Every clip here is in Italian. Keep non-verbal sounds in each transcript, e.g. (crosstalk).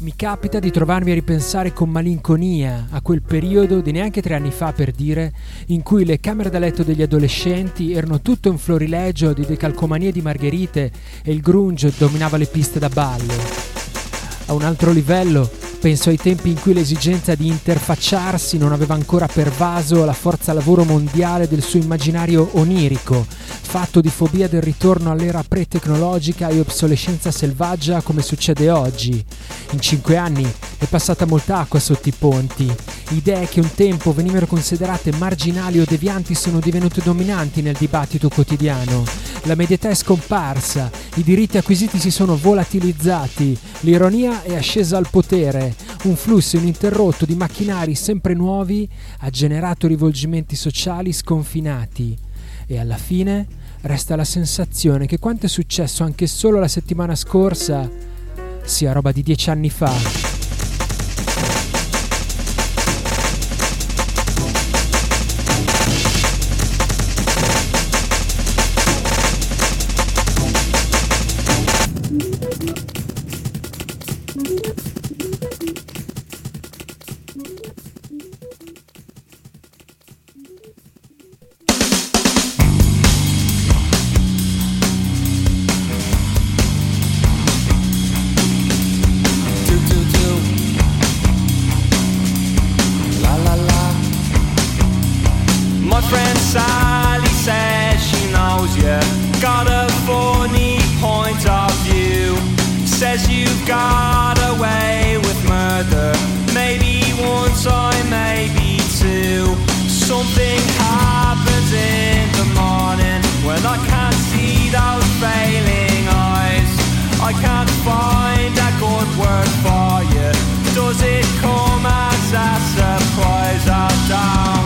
Mi capita di trovarmi a ripensare con malinconia a quel periodo di neanche tre anni fa, per dire, in cui le camere da letto degli adolescenti erano tutto un florilegio di decalcomanie di margherite e il grunge dominava le piste da ballo. A un altro livello, penso ai tempi in cui l'esigenza di interfacciarsi non aveva ancora pervaso la forza lavoro mondiale del suo immaginario onirico, fatto di fobia del ritorno all'era pre-tecnologica e obsolescenza selvaggia come succede oggi. In cinque anni è passata molta acqua sotto i ponti. Idee che un tempo venivano considerate marginali o devianti sono divenute dominanti nel dibattito quotidiano. La medietà è scomparsa, i diritti acquisiti si sono volatilizzati, l'ironia è ascesa al potere, un flusso ininterrotto di macchinari sempre nuovi ha generato rivolgimenti sociali sconfinati e alla fine resta la sensazione che quanto è successo anche solo la settimana scorsa sia roba di dieci anni fa. Sally says she knows you. Got a funny point of view. Says you've got away with murder. Maybe one time, maybe two. Something happens in the morning when I can't see those failing eyes. I can't find a good word for you. Does it come as a surprise? I don't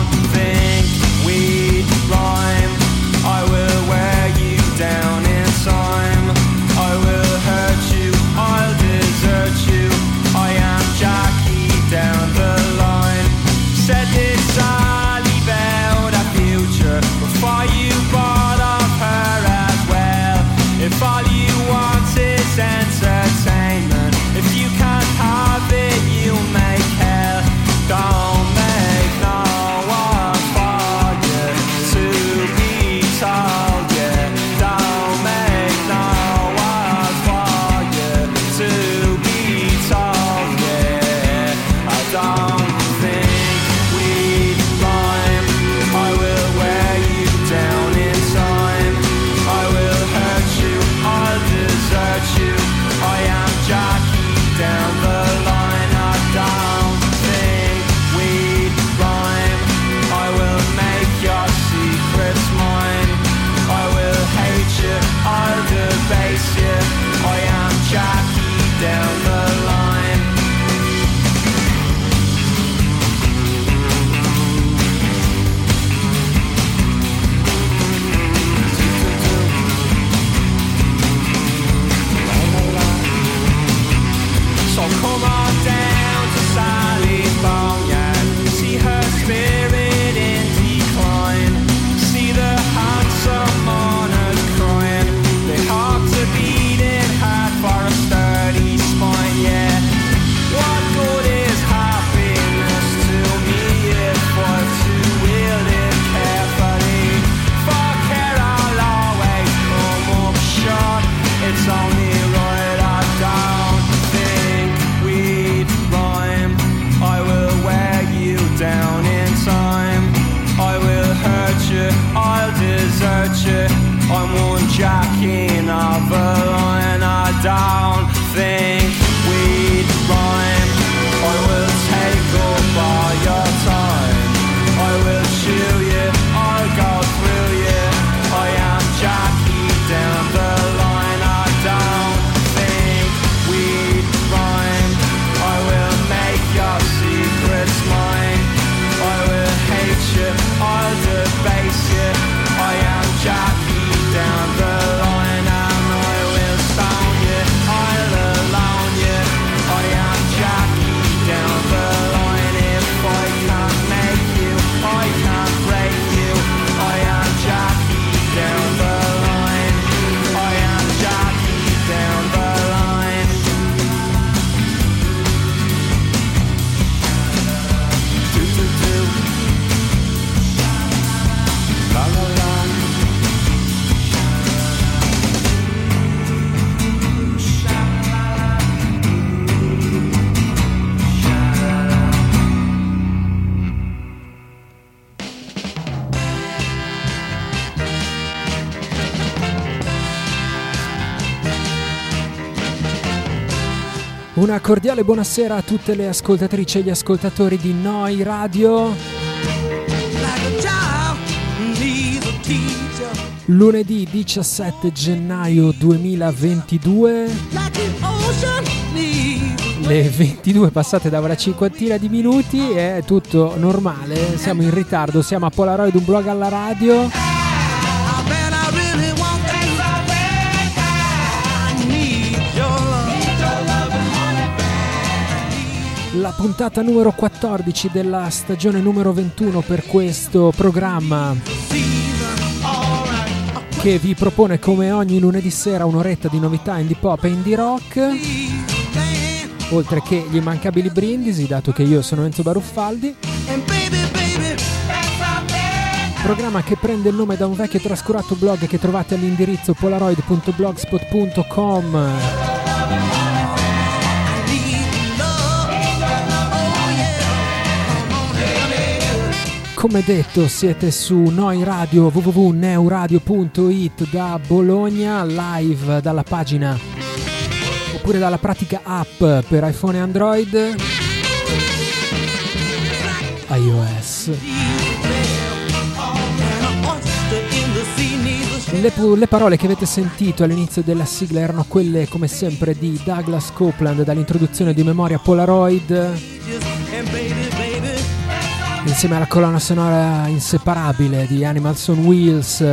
Una cordiale buonasera a tutte le ascoltatrici e gli ascoltatori di Noi Radio. Lunedì 17 gennaio 2022. Le 22 passate da una cinquantina di minuti, è tutto normale, siamo in ritardo, siamo a Polaroid, un blog alla radio. La puntata numero 14 della stagione numero 21 per questo programma. Che vi propone come ogni lunedì sera un'oretta di novità indie pop e indie rock. Oltre che gli immancabili brindisi dato che io sono Enzo Baruffaldi. Programma che prende il nome da un vecchio trascurato blog che trovate all'indirizzo polaroid.blogspot.com come detto siete su Noi Radio www.neuradio.it da Bologna live dalla pagina oppure dalla pratica app per iPhone e Android iOS. Le, le, parole che avete sentito all'inizio della sigla erano quelle come sempre di Douglas Copeland dall'introduzione di Memoria Polaroid insieme alla colonna sonora inseparabile di Animals on Wheels.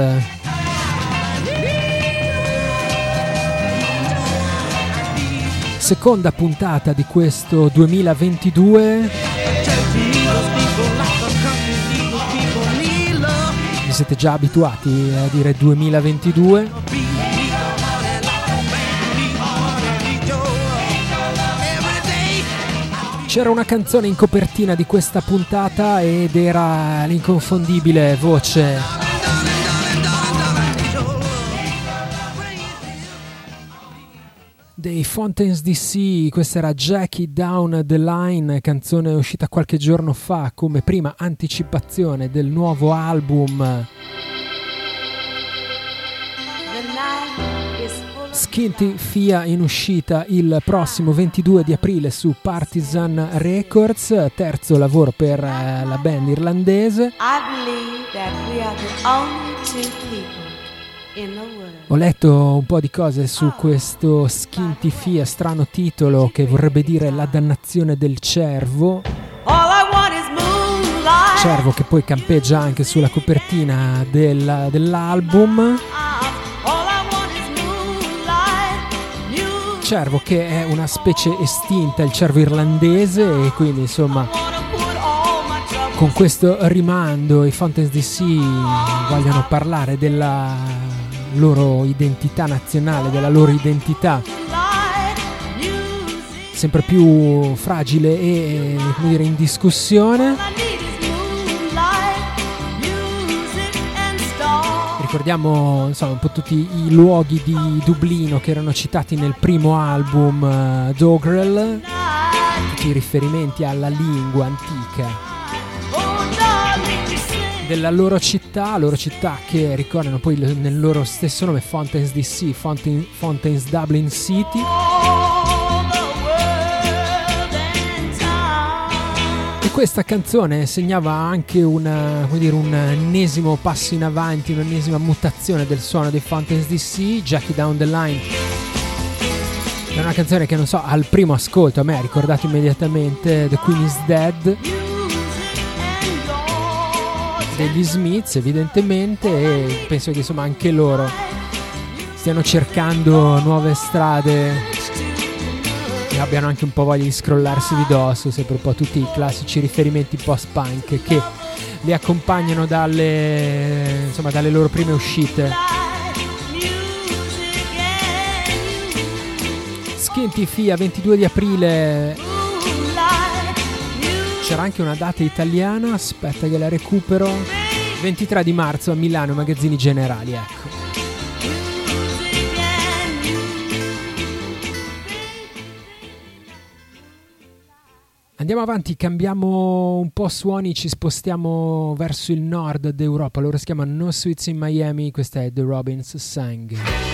Seconda puntata di questo 2022. Vi siete già abituati a dire 2022? C'era una canzone in copertina di questa puntata ed era l'inconfondibile voce. Dei Fountains DC, questa era Jackie Down the Line, canzone uscita qualche giorno fa come prima anticipazione del nuovo album Skinty Fia in uscita il prossimo 22 di aprile su Partisan Records, terzo lavoro per eh, la band irlandese. Ho letto un po' di cose su questo Skinty Fia, strano titolo che vorrebbe dire la dannazione del cervo. Cervo che poi campeggia anche sulla copertina del, dell'album. Cervo che è una specie estinta, il cervo irlandese e quindi insomma con questo rimando i Fountains DC vogliono parlare della loro identità nazionale, della loro identità sempre più fragile e dire in discussione. Ricordiamo insomma, un po' tutti i luoghi di Dublino che erano citati nel primo album uh, Dogrel, tutti i riferimenti alla lingua antica della loro città, loro città che ricordano poi nel loro stesso nome Fountains DC, Fountain, Fountains Dublin City. Questa canzone segnava anche una, dire, un ennesimo passo in avanti, un'ennesima mutazione del suono dei Fountains DC, Jackie Down the Line. È una canzone che non so, al primo ascolto a me ha ricordato immediatamente The Queen is Dead degli Smiths evidentemente e penso che insomma anche loro stiano cercando nuove strade abbiano anche un po' voglia di scrollarsi di dosso, sempre un po' tutti i classici riferimenti post-punk che li accompagnano dalle, insomma, dalle loro prime uscite. Skinty Fia 22 di aprile c'era anche una data italiana, aspetta che la recupero. 23 di marzo a Milano, magazzini generali, ecco. Andiamo avanti, cambiamo un po' suoni, ci spostiamo verso il nord d'Europa. Loro si chiamano No Sweets in Miami, questa è The Robbins Sang.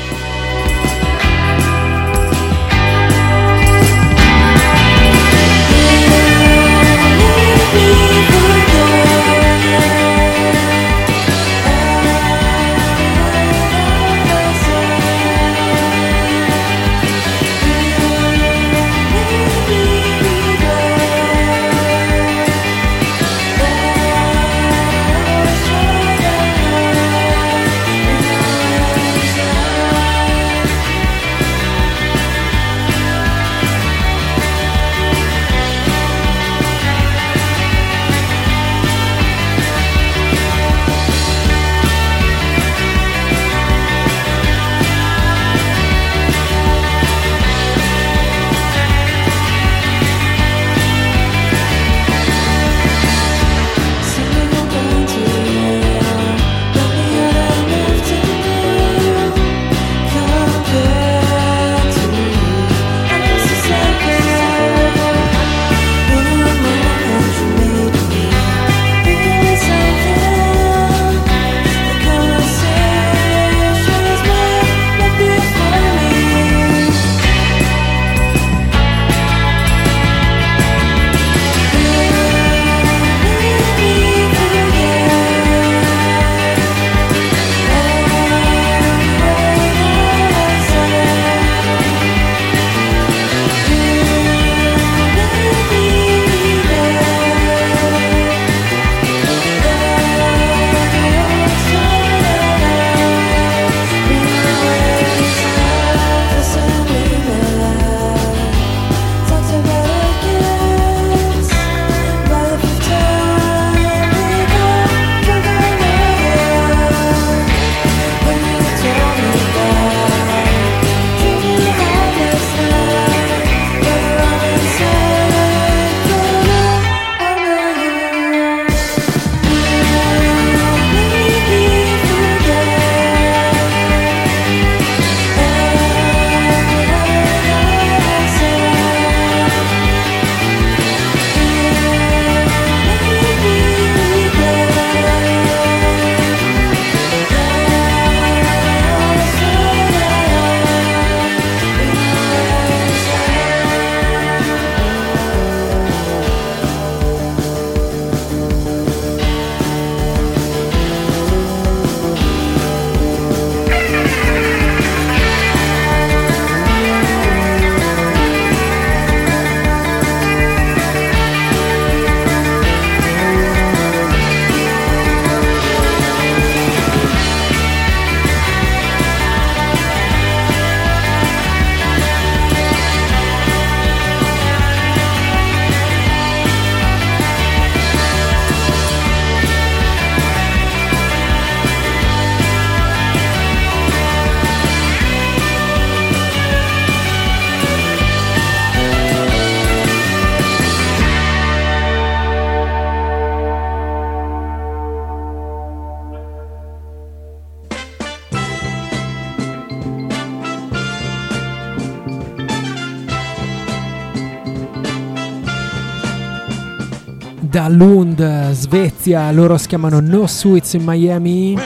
Lund, Svezia, loro si chiamano No Suits in Miami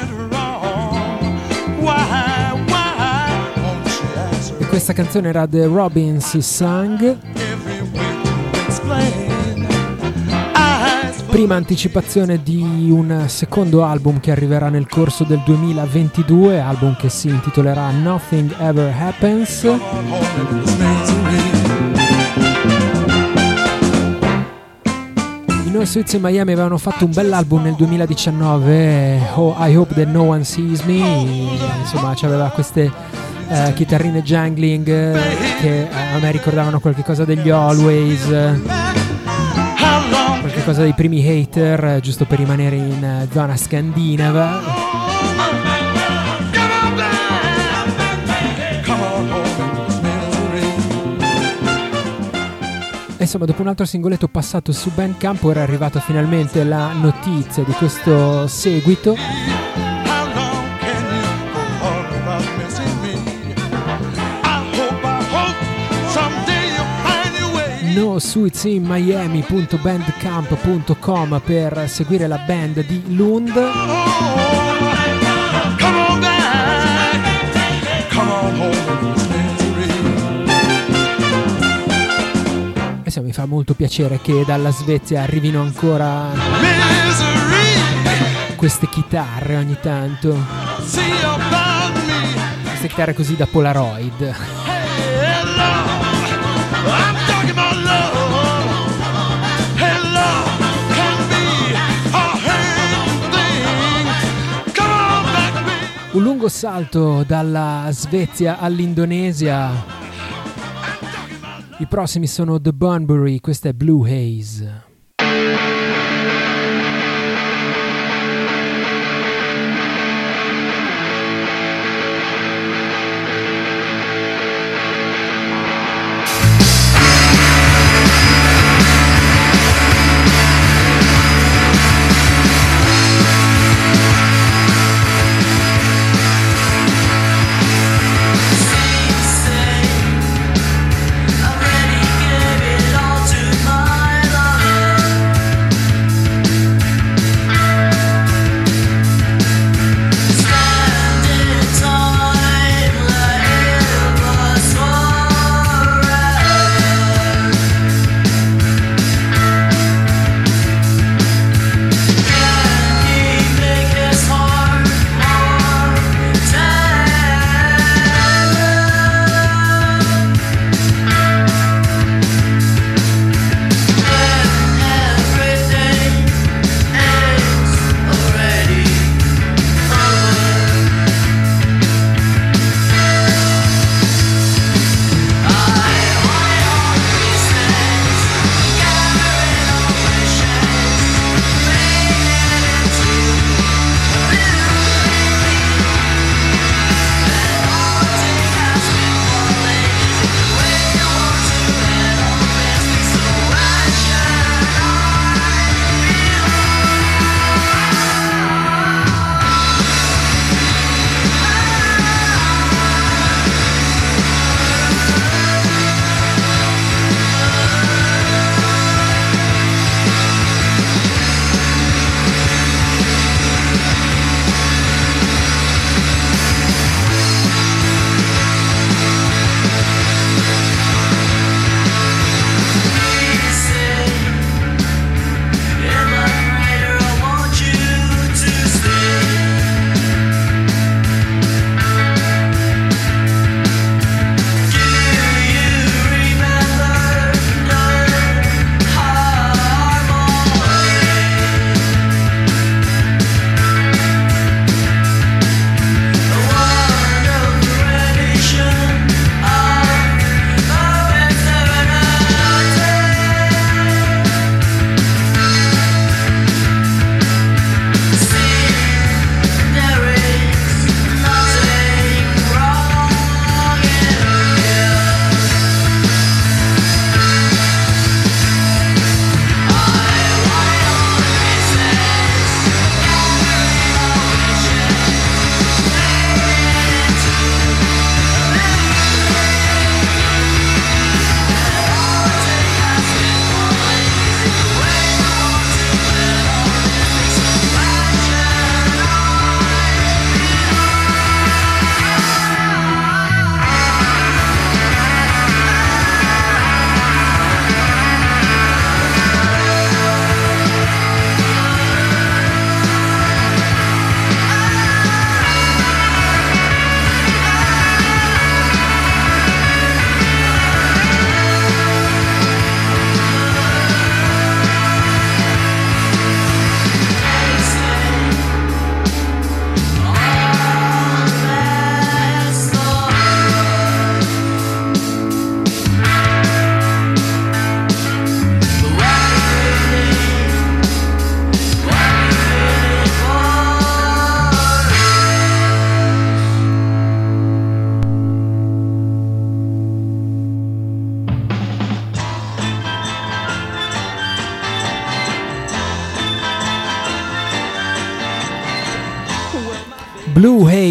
e questa canzone era The Robbins Song, prima anticipazione di un secondo album che arriverà nel corso del 2022, album che si intitolerà Nothing Ever Happens. No Suits in Miami avevano fatto un bell'album nel 2019, oh, I Hope That No One Sees Me, insomma c'aveva queste eh, chitarrine jangling eh, che a me ricordavano qualcosa degli Always, qualcosa dei primi hater, eh, giusto per rimanere in eh, zona scandinava. Insomma, dopo un altro singoletto passato su Bandcamp, ora è arrivata finalmente la notizia di questo seguito. No Miami.bandcamp.com per seguire la band di Lund. E insomma, mi fa molto piacere che dalla Svezia arrivino ancora queste chitarre ogni tanto. Queste chitarre così da Polaroid. Un lungo salto dalla Svezia all'Indonesia. I prossimi sono The Bunbury, questa è Blue Haze.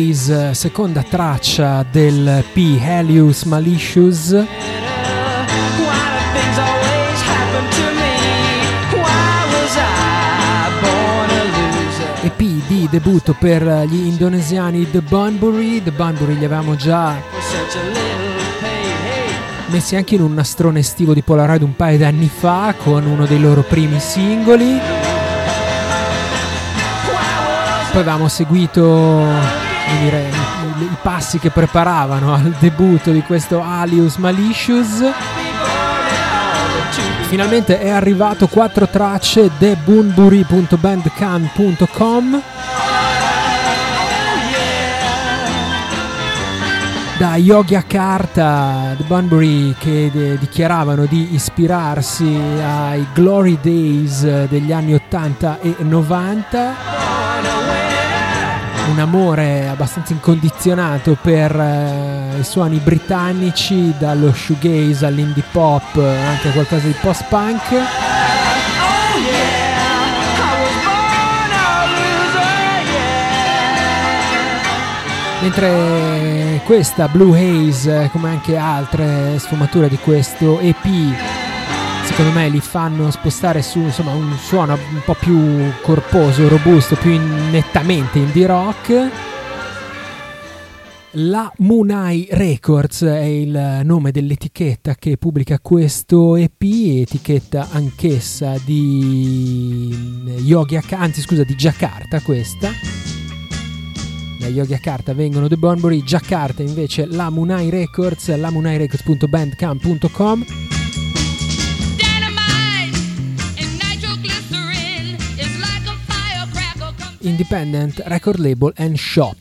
Blue Haze, seconda traccia del P. Helius Malicious. EP di debutto per gli indonesiani The Bunbury. The Bunbury li avevamo già messi anche in un nastrone estivo di Polaroid un paio d'anni fa con uno dei loro primi singoli. Poi avevamo seguito dire, i, i passi che preparavano al debutto di questo Alius Malicious. Finalmente è arrivato quattro tracce thebunbury.bandcamp.com da Yogi Akarta, The Bunbury che de- dichiaravano di ispirarsi ai Glory Days degli anni 80 e 90 un amore abbastanza incondizionato per eh, i suoni britannici, dallo shoegaze all'indie pop, anche qualcosa di post-punk. Mentre questa Blue Haze, come anche altre sfumature di questo EP, secondo me li fanno spostare su insomma, un suono un po' più corposo, robusto, più in- nettamente indie rock. La Munai Records è il nome dell'etichetta che pubblica questo EP, etichetta anch'essa di Yogi Ak- anzi scusa di Jakarta questa. Da Yogyakarta vengono The Bunbury, Jakarta invece la Munai Records, lamunairecords.bandcamp.com. Independent Record Label and Shop.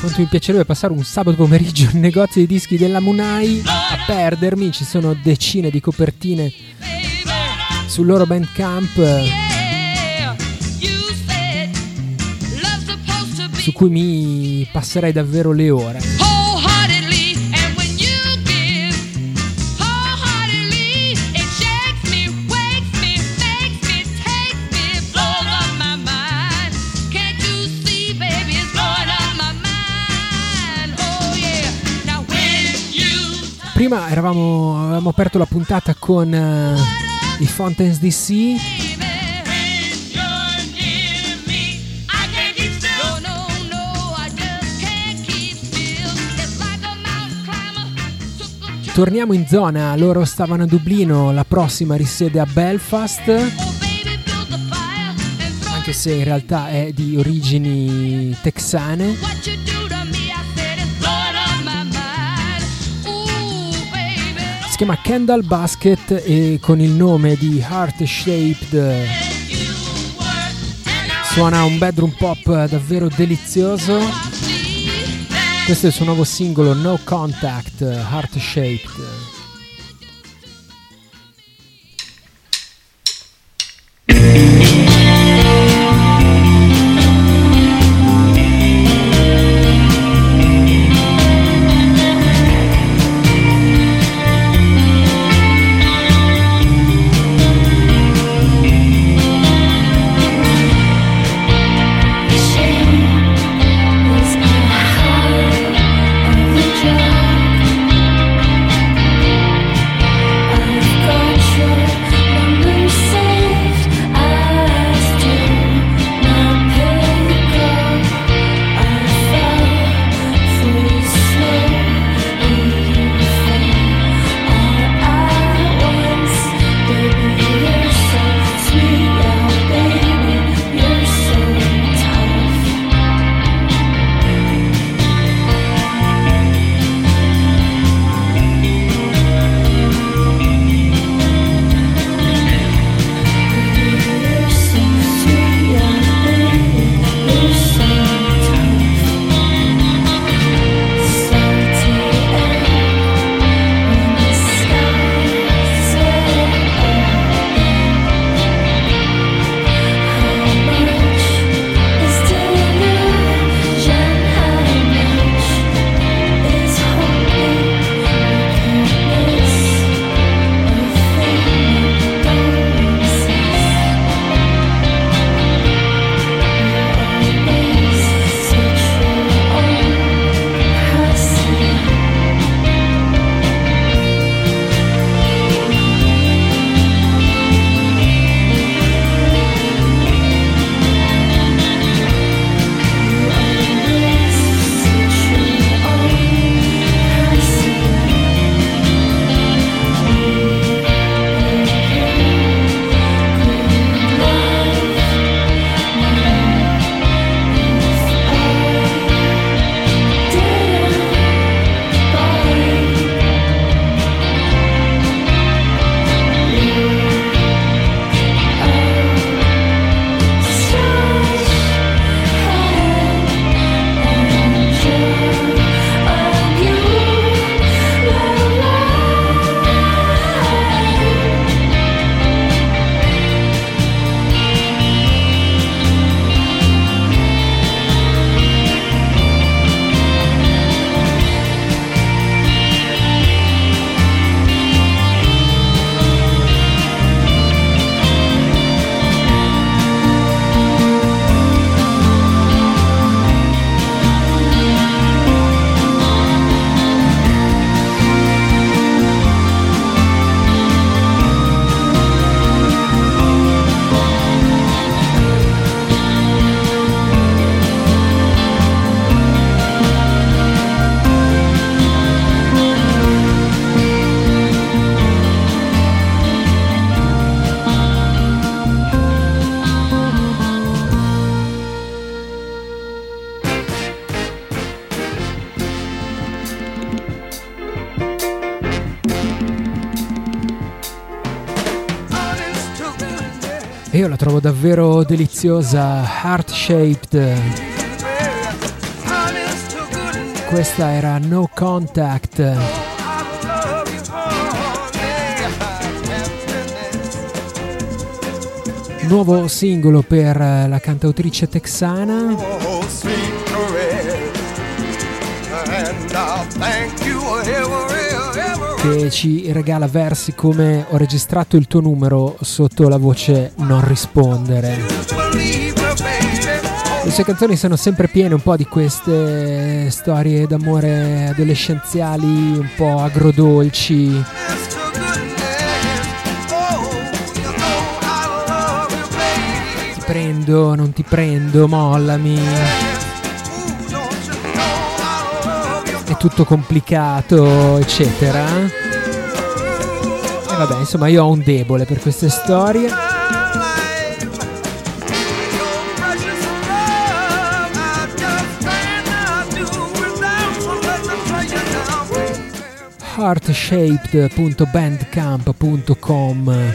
Quanto mi piacerebbe passare un sabato pomeriggio al negozio di dischi della Munai a perdermi, ci sono decine di copertine sul loro bandcamp su cui mi passerei davvero le ore. Prima eravamo, avevamo aperto la puntata con eh, i Fountains DC, torniamo in zona, loro stavano a Dublino, la prossima risiede a Belfast. Anche se in realtà è di origini texane. Si chiama Kendall Basket e con il nome di Heart Shaped suona un bedroom pop davvero delizioso. Questo è il suo nuovo singolo No Contact Heart Shaped. Davvero deliziosa, heart shaped. Questa era No Contact. Nuovo singolo per la cantautrice texana Oh, che ci regala versi come ho registrato il tuo numero sotto la voce non rispondere. Le sue canzoni sono sempre piene un po' di queste storie d'amore adolescenziali, un po' agrodolci, ti prendo, non ti prendo, mollami, tutto complicato, eccetera. E vabbè, insomma, io ho un debole per queste storie. heartshaped.bandcamp.com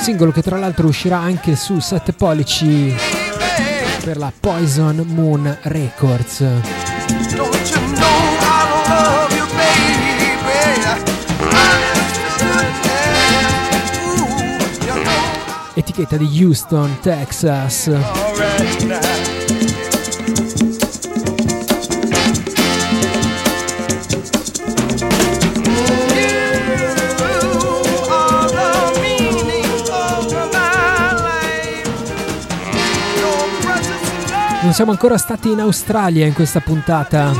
Singolo che tra l'altro uscirà anche su 7 pollici per la Poison Moon Records. Etichetta di Houston, Texas. Non siamo ancora stati in Australia in questa puntata.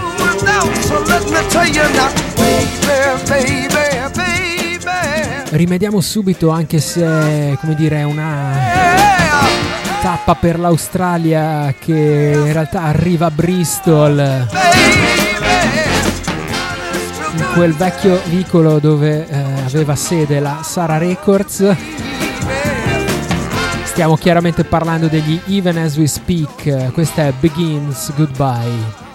Rimediamo subito anche se, come dire, è una tappa per l'Australia che in realtà arriva a Bristol, in quel vecchio vicolo dove eh, aveva sede la Sara Records. Stiamo chiaramente parlando degli Even As We Speak, questa è Begins Goodbye.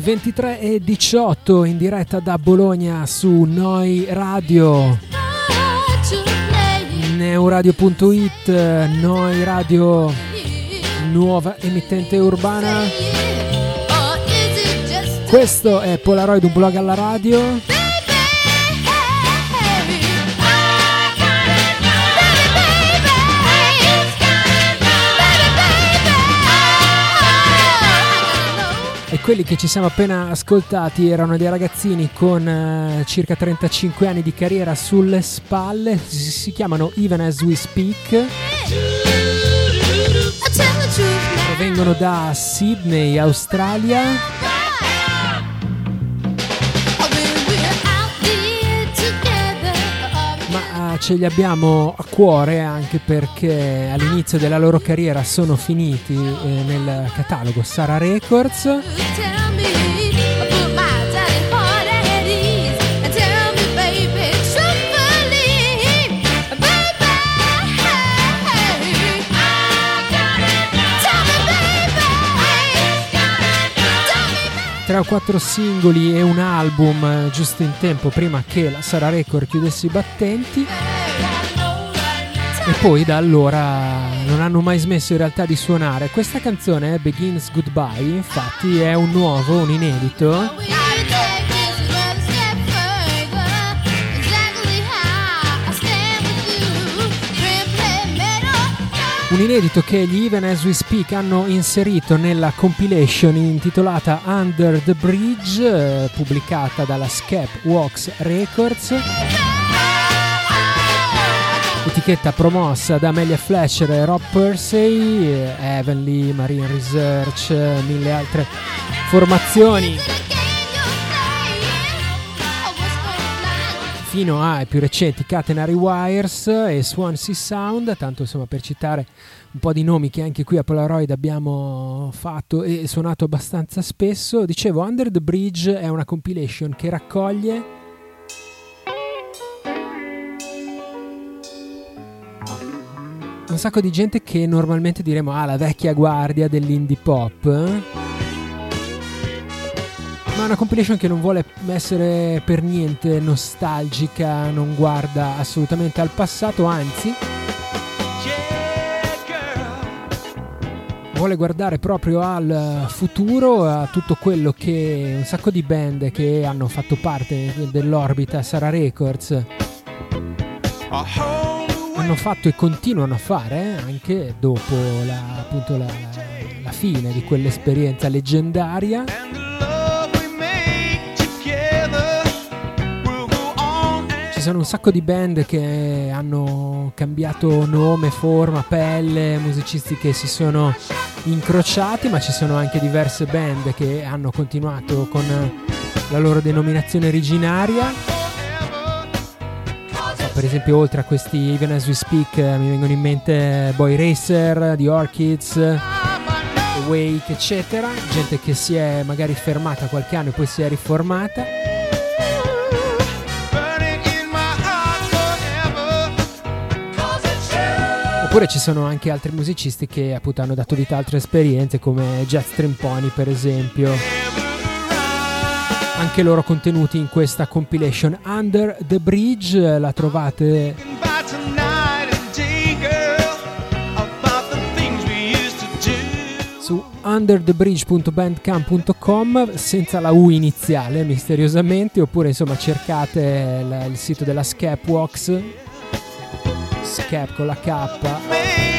Le 23 e 18 in diretta da Bologna su Noi Radio, neuradio.it, Noi Radio, nuova emittente urbana. Questo è Polaroid, un blog alla radio. Quelli che ci siamo appena ascoltati erano dei ragazzini con eh, circa 35 anni di carriera sulle spalle, si, si chiamano Even As We Speak, provengono da Sydney, Australia. Ce li abbiamo a cuore anche perché all'inizio della loro carriera sono finiti eh, nel catalogo Sara Records. O quattro singoli e un album eh, giusto in tempo prima che la Sara Record chiudesse i battenti e poi da allora non hanno mai smesso in realtà di suonare. Questa canzone, Begins Goodbye, infatti è un nuovo, un inedito Un inedito che gli Even As We Speak hanno inserito nella compilation intitolata Under the Bridge, eh, pubblicata dalla Scap Wax Records. Etichetta promossa da Amelia Fletcher e Rob Persey, eh, Heavenly, Marine Research, eh, mille altre formazioni. Fino ai più recenti Catenary Wires e Swansea Sound, tanto insomma per citare un po' di nomi che anche qui a Polaroid abbiamo fatto e suonato abbastanza spesso. Dicevo, Under the Bridge è una compilation che raccoglie un sacco di gente che normalmente diremo ah la vecchia guardia dell'indie pop. Ma è una compilation che non vuole essere per niente nostalgica, non guarda assolutamente al passato, anzi vuole guardare proprio al futuro, a tutto quello che un sacco di band che hanno fatto parte dell'orbita Sara Records hanno fatto e continuano a fare anche dopo la, appunto la, la fine di quell'esperienza leggendaria. Ci sono un sacco di band che hanno cambiato nome, forma, pelle, musicisti che si sono incrociati, ma ci sono anche diverse band che hanno continuato con la loro denominazione originaria. Per esempio, oltre a questi Even As We Speak, eh, mi vengono in mente Boy Racer, The Orchids, The Wake, eccetera. Gente che si è magari fermata qualche anno e poi si è riformata. Oppure ci sono anche altri musicisti che appunto hanno dato vita a altre esperienze come Jetstream Pony per esempio. Anche loro contenuti in questa compilation Under the Bridge, la trovate su underthebridge.bandcamp.com senza la U iniziale misteriosamente oppure insomma cercate il, il sito della Scapwax Scap con la K.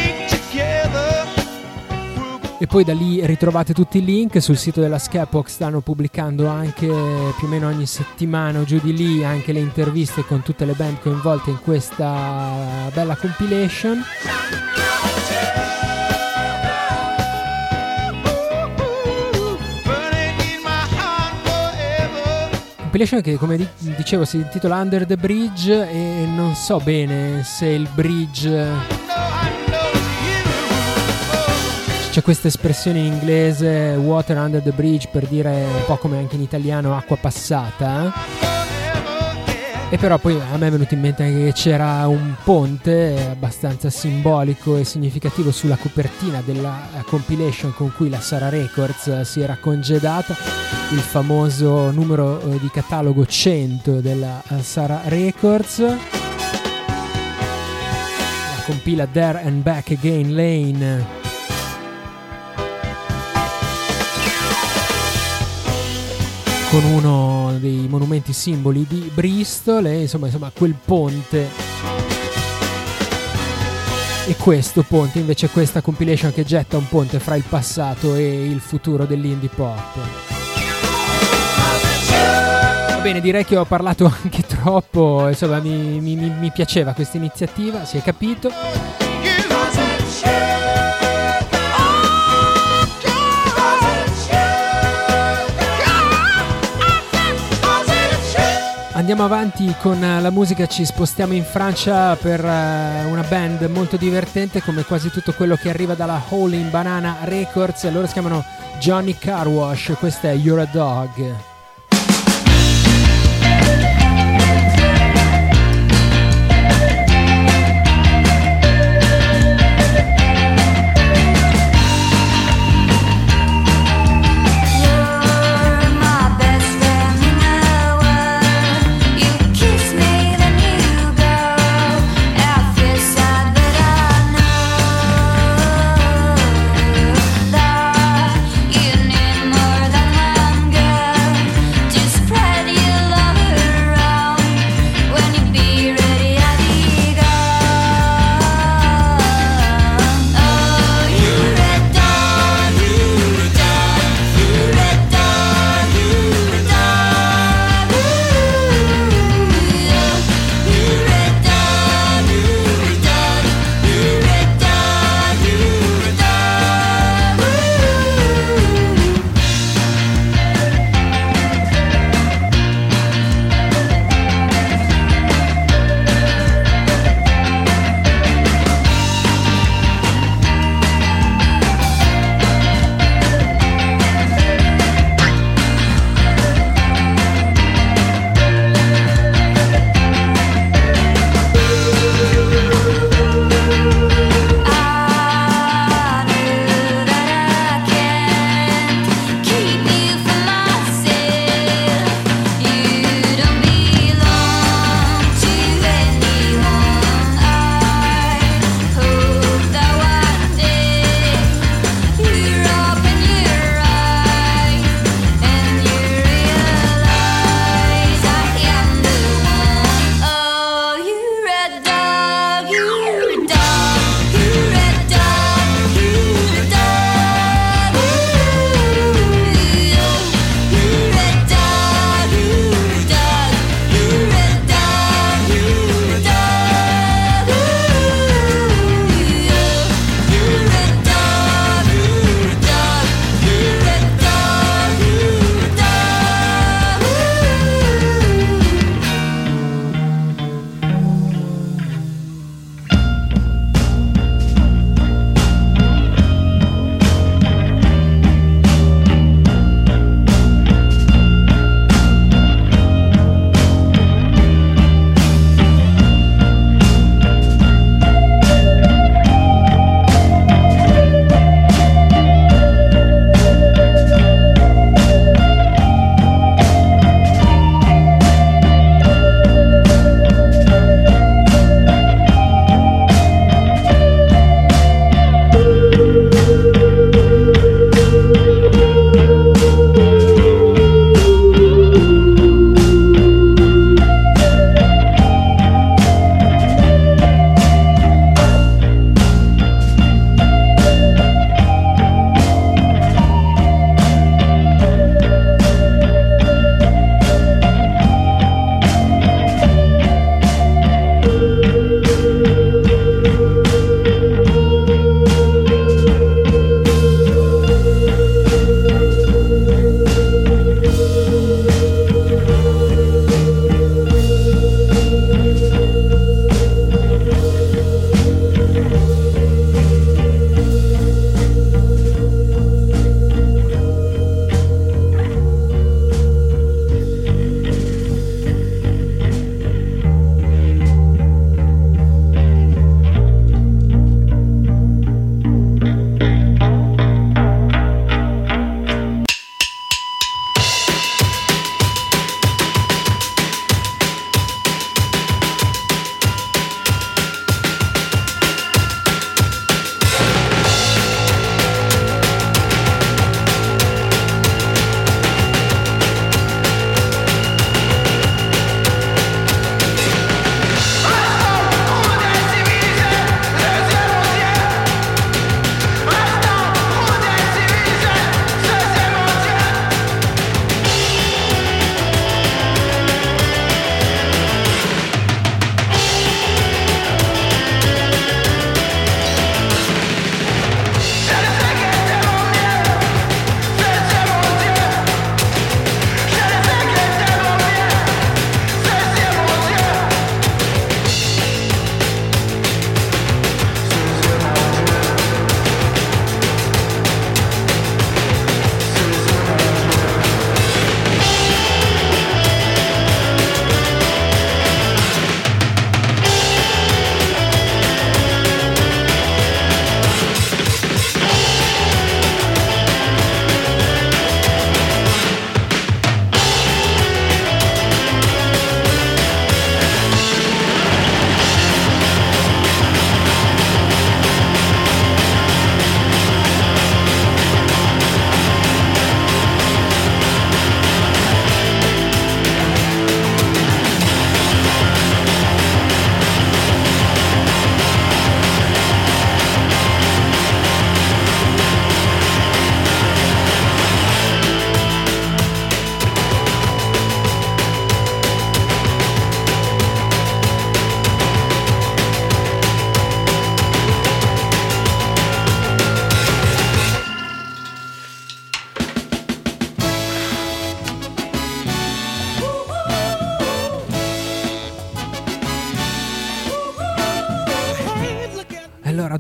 E poi da lì ritrovate tutti i link sul sito della Scapbox stanno pubblicando anche più o meno ogni settimana o giù di lì anche le interviste con tutte le band coinvolte in questa bella compilation compilation che come di- dicevo si intitola Under the Bridge e non so bene se il bridge c'è questa espressione in inglese water under the bridge per dire un po' come anche in italiano acqua passata E però poi a me è venuto in mente anche che c'era un ponte abbastanza simbolico e significativo sulla copertina della eh, compilation con cui la Sara Records eh, si era congedata, il famoso numero eh, di catalogo 100 della Sara Records. La compila There and Back Again Lane. Con uno dei monumenti simboli di Bristol e insomma, insomma quel ponte. E questo ponte invece questa compilation che getta un ponte fra il passato e il futuro dell'indie pop. Bene direi che ho parlato (laughs) anche troppo insomma mi- mi- mi piaceva questa iniziativa si è capito Andiamo avanti con eh, la musica, ci spostiamo in Francia per eh, una band molto divertente come quasi tutto quello che arriva dalla Hole in Banana Records. Loro si chiamano Johnny Carwash, questa è You're a Dog.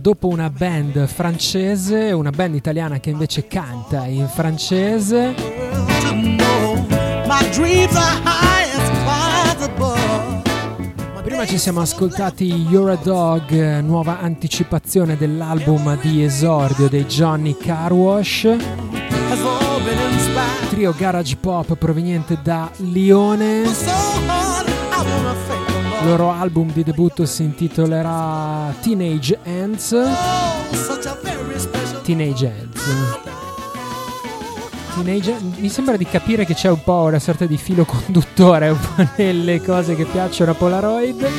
Dopo una band francese, una band italiana che invece canta in francese, prima ci siamo ascoltati You're a Dog, nuova anticipazione dell'album di esordio dei Johnny Carwash, trio garage pop proveniente da Lione. Il loro album di debutto si intitolerà Teenage Ants. Teenage Ants. Teenage Mi sembra di capire che c'è un po' una sorta di filo conduttore un po' nelle cose che piacciono a Polaroid.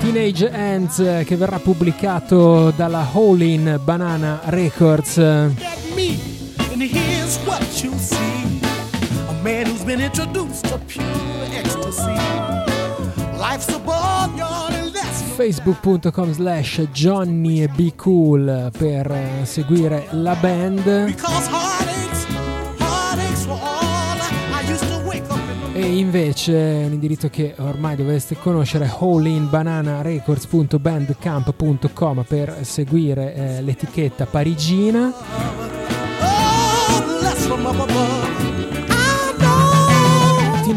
Teenage Ants eh, che verrà pubblicato dalla Howlin Banana Records. Man who's been introduced to pure ecstasy. Life's a no Facebook.com slash Johnny e Be Cool per eh, seguire la band. E invece un indirizzo che ormai dovreste conoscere allinbananarecords.bandcamp.com per seguire eh, l'etichetta parigina.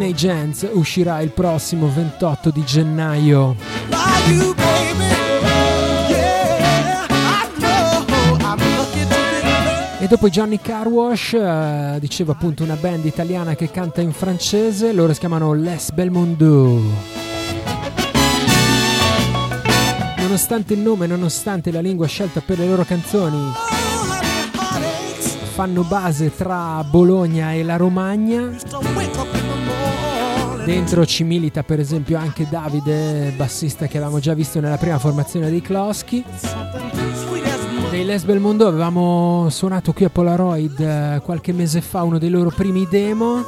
Teenage Ants uscirà il prossimo 28 di gennaio. E dopo Johnny Carwash, eh, dicevo appunto una band italiana che canta in francese, loro si chiamano Les Belmondo. Nonostante il nome, nonostante la lingua scelta per le loro canzoni, fanno base tra Bologna e la Romagna. Dentro ci milita per esempio anche Davide, bassista che avevamo già visto nella prima formazione dei money. Dei Les Belmondo avevamo suonato qui a Polaroid eh, qualche mese fa uno dei loro primi demo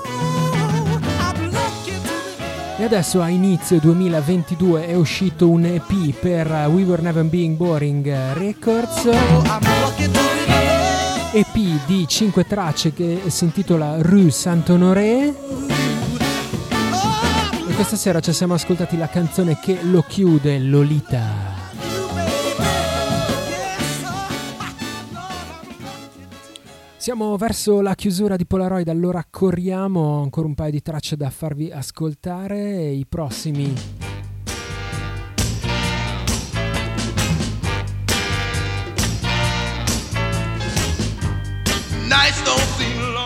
e adesso a inizio 2022 è uscito un EP per eh, We Were Never Being Boring eh, Records. EP di 5 tracce che si intitola Rue Saint-Honoré. Questa sera ci siamo ascoltati la canzone che lo chiude, Lolita. Siamo verso la chiusura di Polaroid, allora corriamo, ancora un paio di tracce da farvi ascoltare i prossimi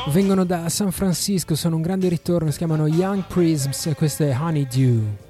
vengono da San Francisco, sono un grande ritorno, si chiamano Young Prisms e questo è Honeydew.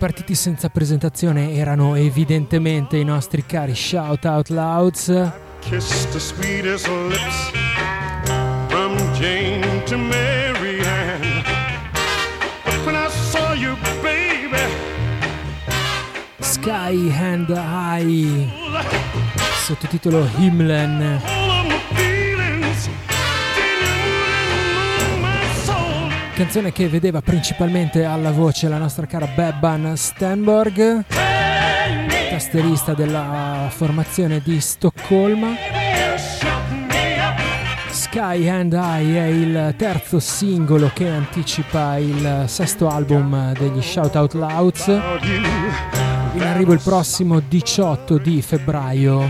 Partiti senza presentazione erano evidentemente i nostri cari Shout Out Louds. Sky and High, sottotitolo Himlen. Canzone che vedeva principalmente alla voce la nostra cara Beban Stenborg, tasterista della formazione di Stoccolma. Sky and I è il terzo singolo che anticipa il sesto album degli Shout Out Louds, in arrivo il prossimo 18 di febbraio.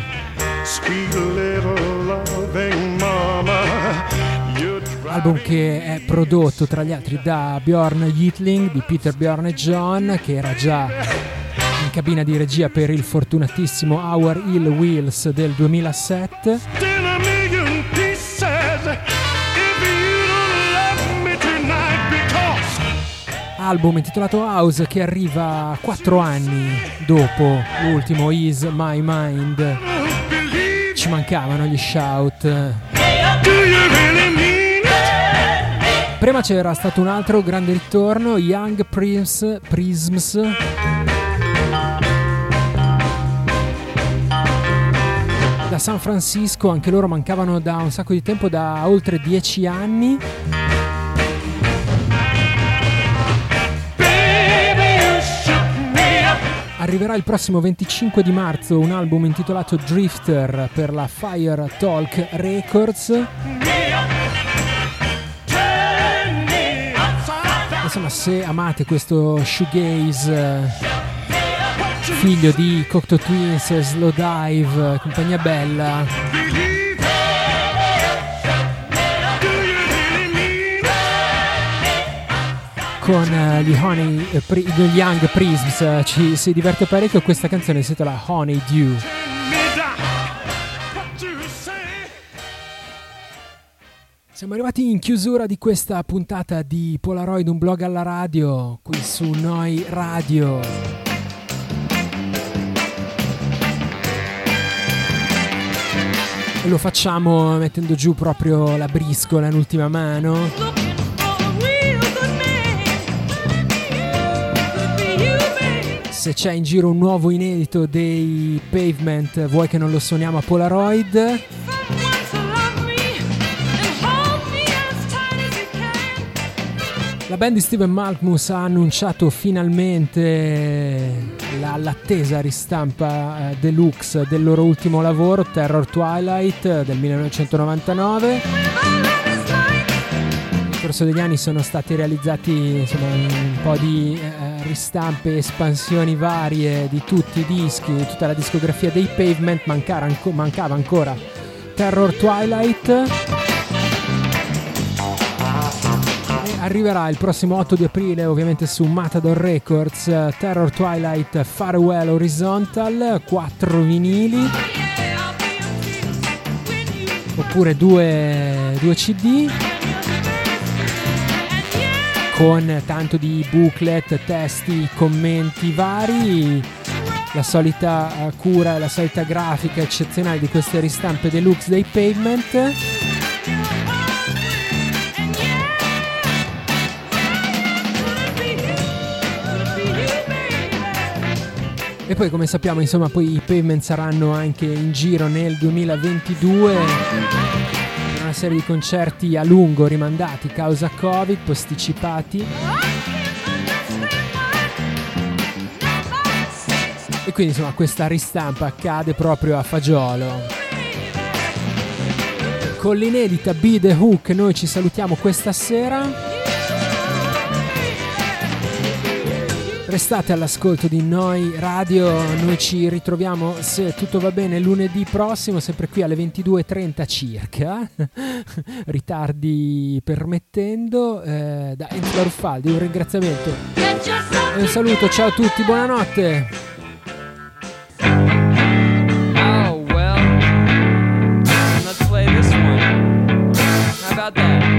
Album che è prodotto tra gli altri da Bjorn Yitling di Peter Bjorn e John, che era già in cabina di regia per il fortunatissimo Our Hill Wheels del 2007. in a million pieces if you don't love me tonight because Album intitolato House che arriva 4 anni dopo l'ultimo Is My Mind. Ci mancavano gli shout. do you really mean Prima c'era stato un altro grande ritorno, Young Prisms. Prisms da San Francisco, anche loro mancavano da un sacco di tempo, da oltre dieci anni. Arriverà il prossimo 25 di marzo un album intitolato Drifter per la Fire Talk Records. Insomma, se amate questo shoegaze figlio di Cocteau Twins, Slow Dive, compagnia bella. Con eh, gli, Honey, eh, gli Young Prisms eh, ci si diverte parecchio. Questa canzone si intitola Honey Dew. Siamo arrivati in chiusura di questa puntata di Polaroid, un blog alla radio, qui su Noi Radio. E lo facciamo mettendo giù proprio la briscola in ultima mano. Se c'è in giro un nuovo inedito dei Pavement, vuoi che non lo suoniamo a Polaroid? La band di Steven Malkmus ha annunciato finalmente la- l'attesa ristampa eh, deluxe del loro ultimo lavoro, Terror Twilight del 1999. Nel corso degli anni sono stati realizzati insomma, un po' di eh, ristampe, espansioni varie di tutti i dischi, di tutta la discografia dei Pavement, mancava, anco- mancava ancora Terror Twilight. Arriverà il prossimo 8 di aprile ovviamente su Matador Records Terror Twilight Farewell Horizontal 4 vinili oppure due, due CD con tanto di booklet, testi, commenti vari la solita eh, cura la solita grafica eccezionale di queste ristampe deluxe dei Pavement E poi come sappiamo, insomma, poi i pavement saranno anche in giro nel 2022 per una serie di concerti a lungo rimandati causa Covid, posticipati. E quindi insomma questa ristampa accade proprio a fagiolo. Con l'inedita Be The Hook noi ci salutiamo questa sera. Restate all'ascolto di Noi Radio, noi ci ritroviamo se tutto va bene lunedì prossimo, sempre qui alle 22.30 circa, (laughs) ritardi permettendo. Eh, da Enzo Ruffaldi un ringraziamento e un saluto, ciao a tutti, buonanotte. Oh, Molto bene. Let's play this one. about that.